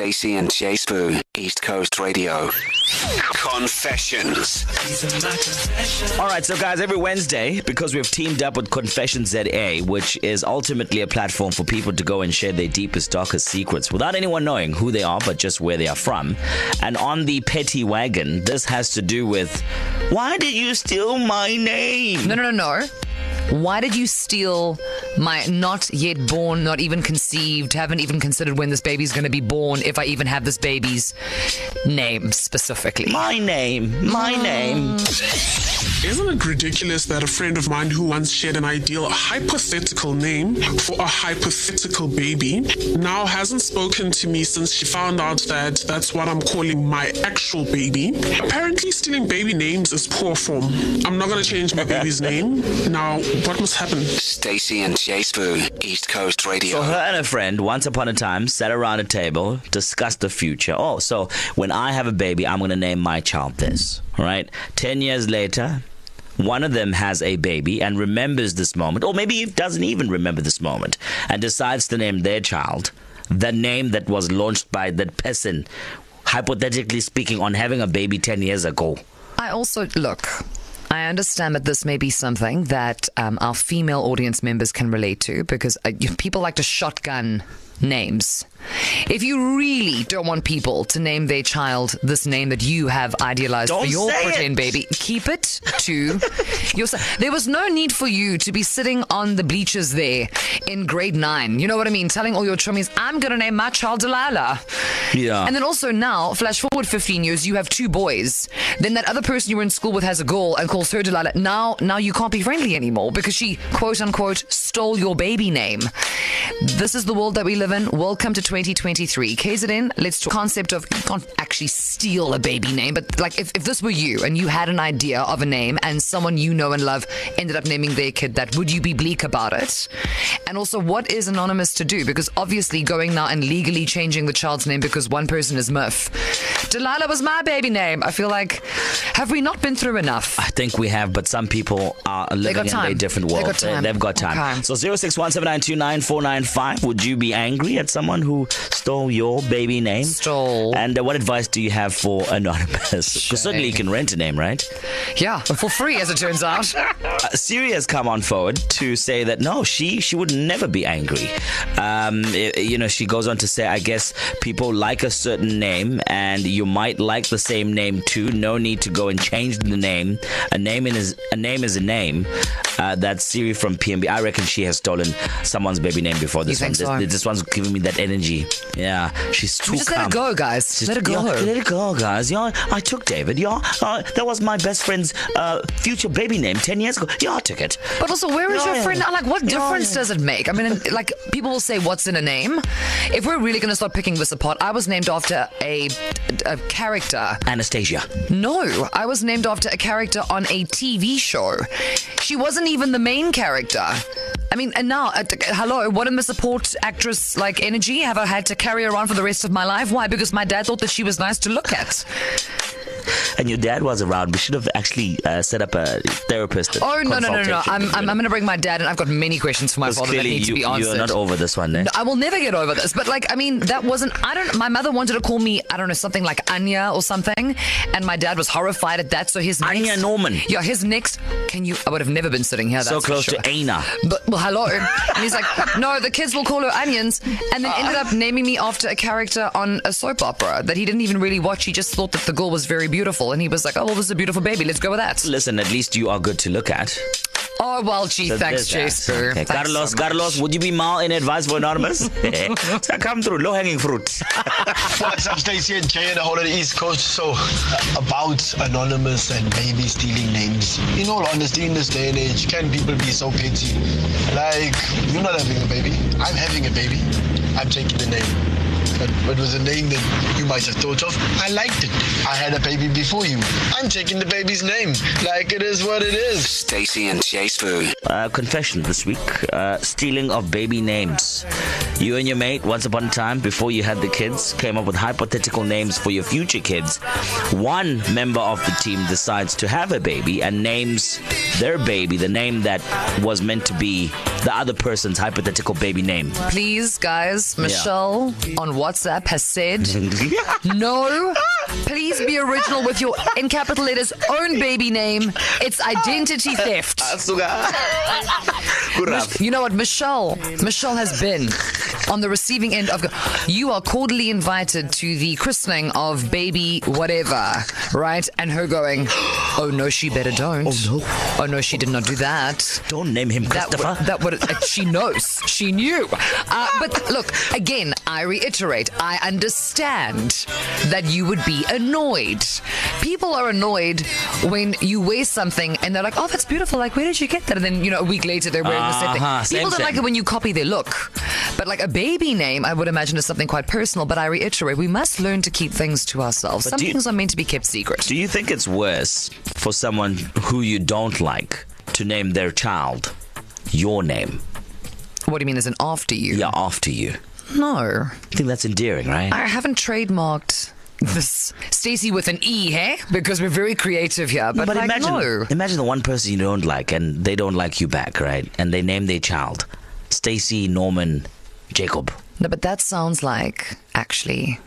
Stacey and Jay Spoon, East Coast Radio. Confessions. All right, so guys, every Wednesday, because we've teamed up with Confession ZA, which is ultimately a platform for people to go and share their deepest, darkest secrets without anyone knowing who they are, but just where they are from. And on the petty wagon, this has to do with why did you steal my name? No, no, no, no. Why did you steal my not yet born, not even conceived, haven't even considered when this baby's going to be born, if I even have this baby's name specifically? My name, my ah. name. Isn't it ridiculous that a friend of mine who once shared an ideal hypothetical name for a hypothetical baby now hasn't spoken to me since she found out that that's what I'm calling my actual baby? Apparently, stealing baby names is poor form. I'm not going to change my baby's name. Now, what must happen? Stacey and Jay Spoon, East Coast Radio. So her and a friend, once upon a time, sat around a table, discussed the future. Oh, so when I have a baby, I'm going to name my child this. right? Ten years later, one of them has a baby and remembers this moment, or maybe doesn't even remember this moment, and decides to name their child the name that was launched by that person, hypothetically speaking, on having a baby 10 years ago. I also look. I understand that this may be something that um, our female audience members can relate to because uh, people like to shotgun names. If you really don't want people to name their child this name that you have idealized Don't for your pretend it. baby, keep it to yourself. There was no need for you to be sitting on the bleachers there in grade nine. You know what I mean? Telling all your chummies, I'm going to name my child Delilah. Yeah. And then also now, flash forward 15 years, you have two boys. Then that other person you were in school with has a girl and calls her Delilah. Now, now you can't be friendly anymore because she, quote unquote, stole your baby name. This is the world that we live Welcome to 2023. KZN, let's talk concept of you can't actually steal a baby name, but like if, if this were you and you had an idea of a name and someone you know and love ended up naming their kid that, would you be bleak about it? And also, what is anonymous to do? Because obviously, going now and legally changing the child's name because one person is Murph. Delilah was my baby name. I feel like, have we not been through enough? I think we have, but some people are living in a different They world. time. have got time. Okay. So 0617929495. Would you be angry at someone who stole your baby name? Stole. And uh, what advice do you have for anonymous? Because certainly you can rent a name, right? Yeah, for free, as it turns out. Uh, Siri has come on forward to say that no, she she would never be angry. Um, i- you know, she goes on to say, I guess people like a certain name, and you might like the same name too. No need to go and change the name. A name is a name is a name. Uh, that's Siri from PMB. I reckon she has stolen someone's baby name before. This one, so? this, this one's giving me that energy. Yeah, she's too We just let calm. it go, guys. Just- let it go. Yeah, let it go, guys. Yeah, I took David. Yeah, uh, that was my best friend's uh, future baby name ten years ago. Yeah, I took it. But also, where is Yeah, your yeah. friend? Like, what difference does it make? I mean, like, people will say, "What's in a name?" If we're really going to start picking this apart, I was named after a, a character. Anastasia. No, I was named after a character on a TV show. She wasn't even the main character. I mean, and now, uh, hello, what in the support actress like energy have I had to carry around for the rest of my life? Why? Because my dad thought that she was nice to look at. And your dad was around. We should have actually uh, set up a therapist. Oh no, no, no, no! consultation I'm, I'm, I'm going to bring my dad, and I've got many questions for my father that need to be answered. you're not over this one, eh? No, I will never get over this. But like, I mean, that wasn't. I don't. My mother wanted to call me. I don't know something like Anya or something, and my dad was horrified at that. So his Anya Norman. Yeah, his next. Can you? I would have never been sitting here. so close sure. to Aina. But well, hello. And he's like, no, the kids will call her onions, and then ended up naming me after a character on a soap opera that he didn't even really watch. He just thought that the girl was very beautiful, and he was like, oh well, this is a beautiful baby. Let's go with that. Listen, at least you are good to look at. Oh well, gee, So thanks, there's Chase. that. Okay. Carlos, Carlos, would you be mal in advice for anonymous? Come through, low hanging fruit. What's up, Stacey and Jay and the whole of the East Coast? So, about anonymous and baby stealing names. In all honesty, in this day and age, can people be so petty? Like, you're not having a baby. I'm having a baby. I'm taking the name. But it was a name that you might have thought of. I liked it. I had a baby before you. I'm taking the baby's name. Like it is what it is. Stacey and Jay Spoon. Uh, confession this week: uh, stealing of baby names. You and your mate, once upon a time, before you had the kids, came up with hypothetical names for your future kids. One member of the team decides to have a baby and names their baby the name that was meant to be the other person's hypothetical baby name. Please, guys, Michelle on WhatsApp has said no. Please be original with your, in capital letters, own baby name. It's identity theft. You know what, Michelle? Michelle has been on the receiving end of. You are cordially invited to the christening of baby whatever, right? And her going, "Oh no, she better don't. Oh no, oh no, she did not do that." Don't name him That Christopher. would, that would uh, she knows she knew. Uh, but look again, I reiterate, I understand that you would be annoyed. People are annoyed when you wear something and they're like, "Oh, that's beautiful. Like, where did you get that?" And then you know, a week later they're wearing the same thing. Uh-huh, same, People don't same. like it when you copy their look. But like a baby name, I would imagine is something quite personal. But I reiterate, we must learn to keep things to ourselves. But Some you- things are meant to be kept secret. Do you think it's worse for someone who you don't like to name their child your name? What do you mean, as an after you? Yeah, after you. No. I think that's endearing, right? I haven't trademarked this Stacey with an E, hey? Because we're very creative here. But, like, imagine, no. imagine the one person you don't like and they don't like you back, right? And they name their child Stacey Norman Jacob. No, but that sounds like actually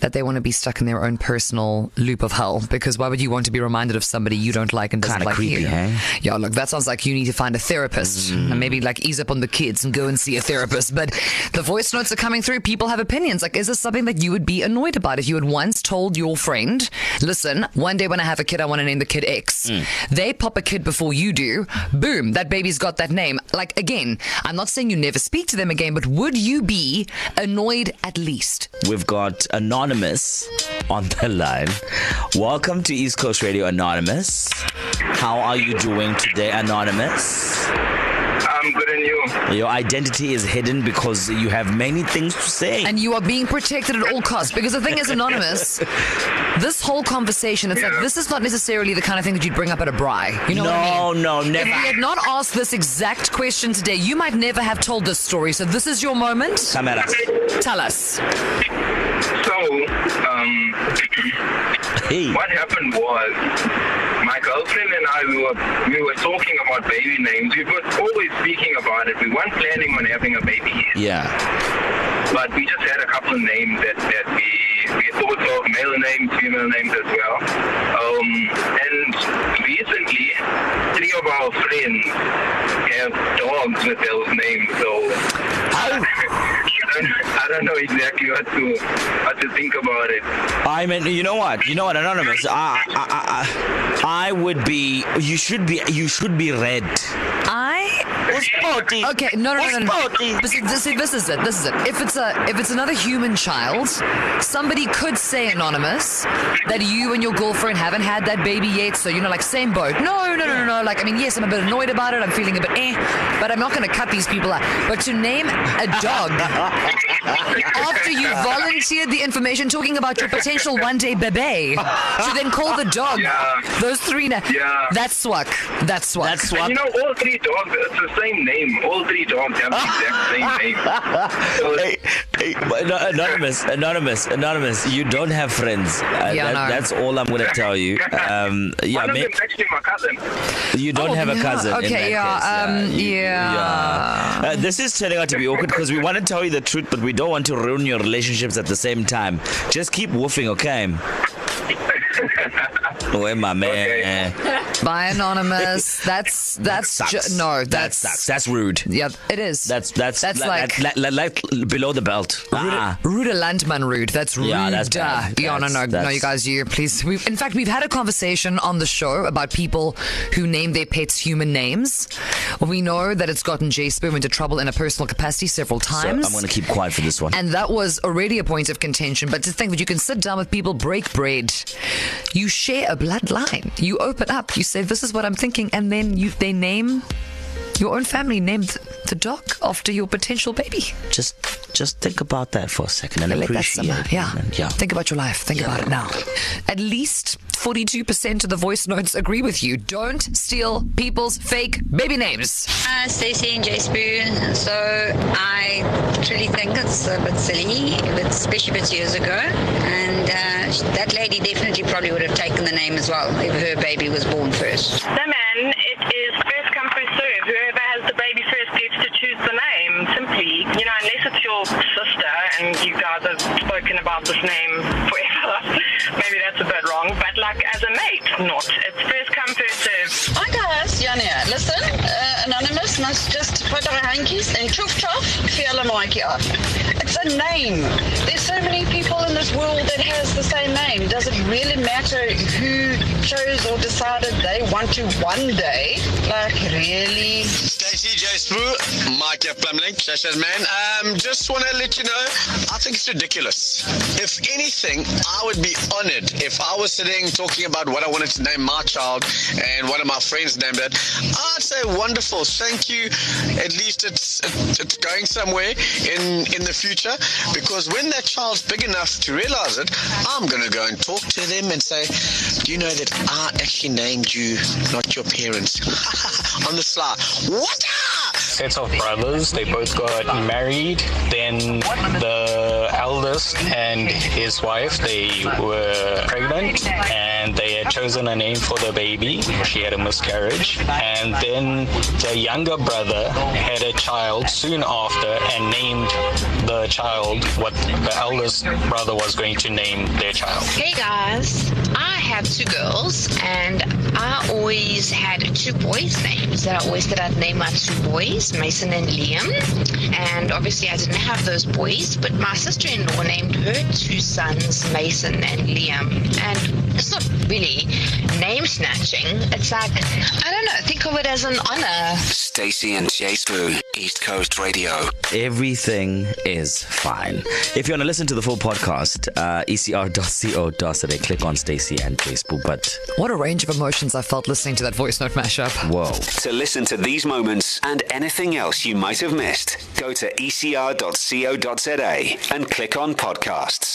that they want to be stuck in their own personal loop of hell. Because why would you want to be reminded of somebody you don't like and doesn't Kinda like creepy, you? hey? Yeah, look, that sounds like you need to find a therapist and mm. maybe like ease up on the kids and go and see a therapist. But the voice notes are coming through. People have opinions. Like, is this something that you would be annoyed about if you had once told your friend, "Listen, one day when I have a kid, I want to name the kid X." Mm. They pop a kid before you do. Boom, that baby's got that name. Like again, I'm not saying you never speak to them again, but would you be annoyed at least? We've got Anonymous on the line. Welcome to East Coast Radio, Anonymous. How are you doing today, Anonymous? I'm good and you. Your identity is hidden because you have many things to say. and you are being protected at all costs. Because the thing is, anonymous, this whole conversation, it's like this is not necessarily the kind of thing that you'd bring up at a bri. You know what I no, mean? no, If we had not asked this exact question today, you might never have told this story. So this is your moment. Come at us. Tell us. So, um, Hey. what happened was my girlfriend and I we were we were talking about baby names. We were always speaking about it. We weren't planning on having a baby yet, Yeah. but we just had a couple of names that, that we names, female names as well. Um, and recently, three of our friends have dogs with those names. So. I don't, I don't know exactly what to what to think about it. I mean, you know what? You know what, Anonymous? I, I, I, I would be. You should be. You should be red. I Okay, no, no, no, no. no. But see, this, see, this is it. This is it. If it's a, if it's another human child, somebody could say anonymous that you and your girlfriend haven't had that baby yet, so you know, like same boat. No, no, no, no, no. Like, I mean, yes, I'm a bit annoyed about it. I'm feeling a bit eh, but I'm not going to cut these people out. But to name a dog after you volunteered the information talking about your potential one day bebe, to then call the dog Yeah. those three. Na- Yeah. That's swag. That's swag. That's And you know, all three dogs, it's the same name. All three dogs have the exact same name. So Hey, hey, no, anonymous, anonymous, anonymous. You don't have friends. Uh, Yeah, that- no. That's all I'm gonna tell you. Um, yeah, one of may- them actually my cousin. you don't Oh, have a yeah. cousin. in Okay, that yeah, case. um, You- yeah. yeah. Uh, this is turning out to be awkward because we want to tell you the truth, but we don't want to ruin your relationships at the same time. Just keep woofing, okay? Oh, my man. By anonymous. That's that's Sucks. ju- no. that sucks. That's rude. Yeah, it is. That's that's That's li- like- li- li- like below the belt. Ah. Rude Landman rude. That's rude. Yeah, that's bad. Yeah, no, no, That's- no, that's- you guys, you please. We've, in fact, we've had a conversation on the show about people who name their pets human names. We know that it's gotten Jay Spoon into trouble in a personal capacity several So times. I'm going to keep quiet for this one. And that was already a point of contention. But to think that you can sit down with people, break bread, you share a bloodline, you open up, you say, "This is what I'm thinking," and then you they name your own family named the dog after your potential baby. Just just think about that for a second and Let that appreciate it. Yeah. And yeah. Think about your life. Think about it now. At least 42% of the voice notes agree with you. Don't steal people's fake baby names. Uh, Stacey and Jay Spoon. So I truly think it's a bit silly, but especially if it's years ago. And uh, sh- that lady definitely probably would have taken the name as well if her baby was born first. No, man, it is first come, first serve. Whoever has the baby first gets to choose the name, simply. You know, unless it's your sister and you guys have spoken about this name forever, maybe that's a bit wrong. But, like, as a mate, not. It's first come, first serve. Hi guys, Jan. Listen, uh, Anonymous must just put our hankies and like yeah. It's a name. There's so many people in this world that has the same name. Does it really matter who chose or decided they want to one day? Like, really? Stacey J. Spoon, Mike. Plumlink, Shasha's man. Um, just want to let you know, I think it's ridiculous. If anything, I would be honored if I was sitting talking about what I wanted to name my child and one of my friends named it. I'd say wonderful, thank you. At least it's it's going somewhere in in the future because when that child's big enough to realize it, I'm gonna go and talk to them and say, do you know that I actually named you, not your parents, on the sly. What? sets of brothers. They both got married. Then the eldest and his wife, they were pregnant and they had chosen a name for the baby. She had a miscarriage. And then the younger brother had a child soon after and named the child what the eldest brother was going to name their child. Hey guys, I have two girls and I always had two boys' names that I always said I'd name my two boys, Mason and Liam. And obviously I didn't have those boys, but my sister-in-law named her two sons Mason and Liam. And it's not really name snatching. It's like, I don't know, think of it as an honor. Stacey and Jay Spoon, East Coast Radio. Everything is fine. If you want to listen to the full podcast, uh, ecr.co.za, click on Stacey and Facebook. But What a range of emotions I felt listening to that voice note mashup. whoa. To listen to these moments and anything else you might have missed, go to ecr.co.za and click on podcasts.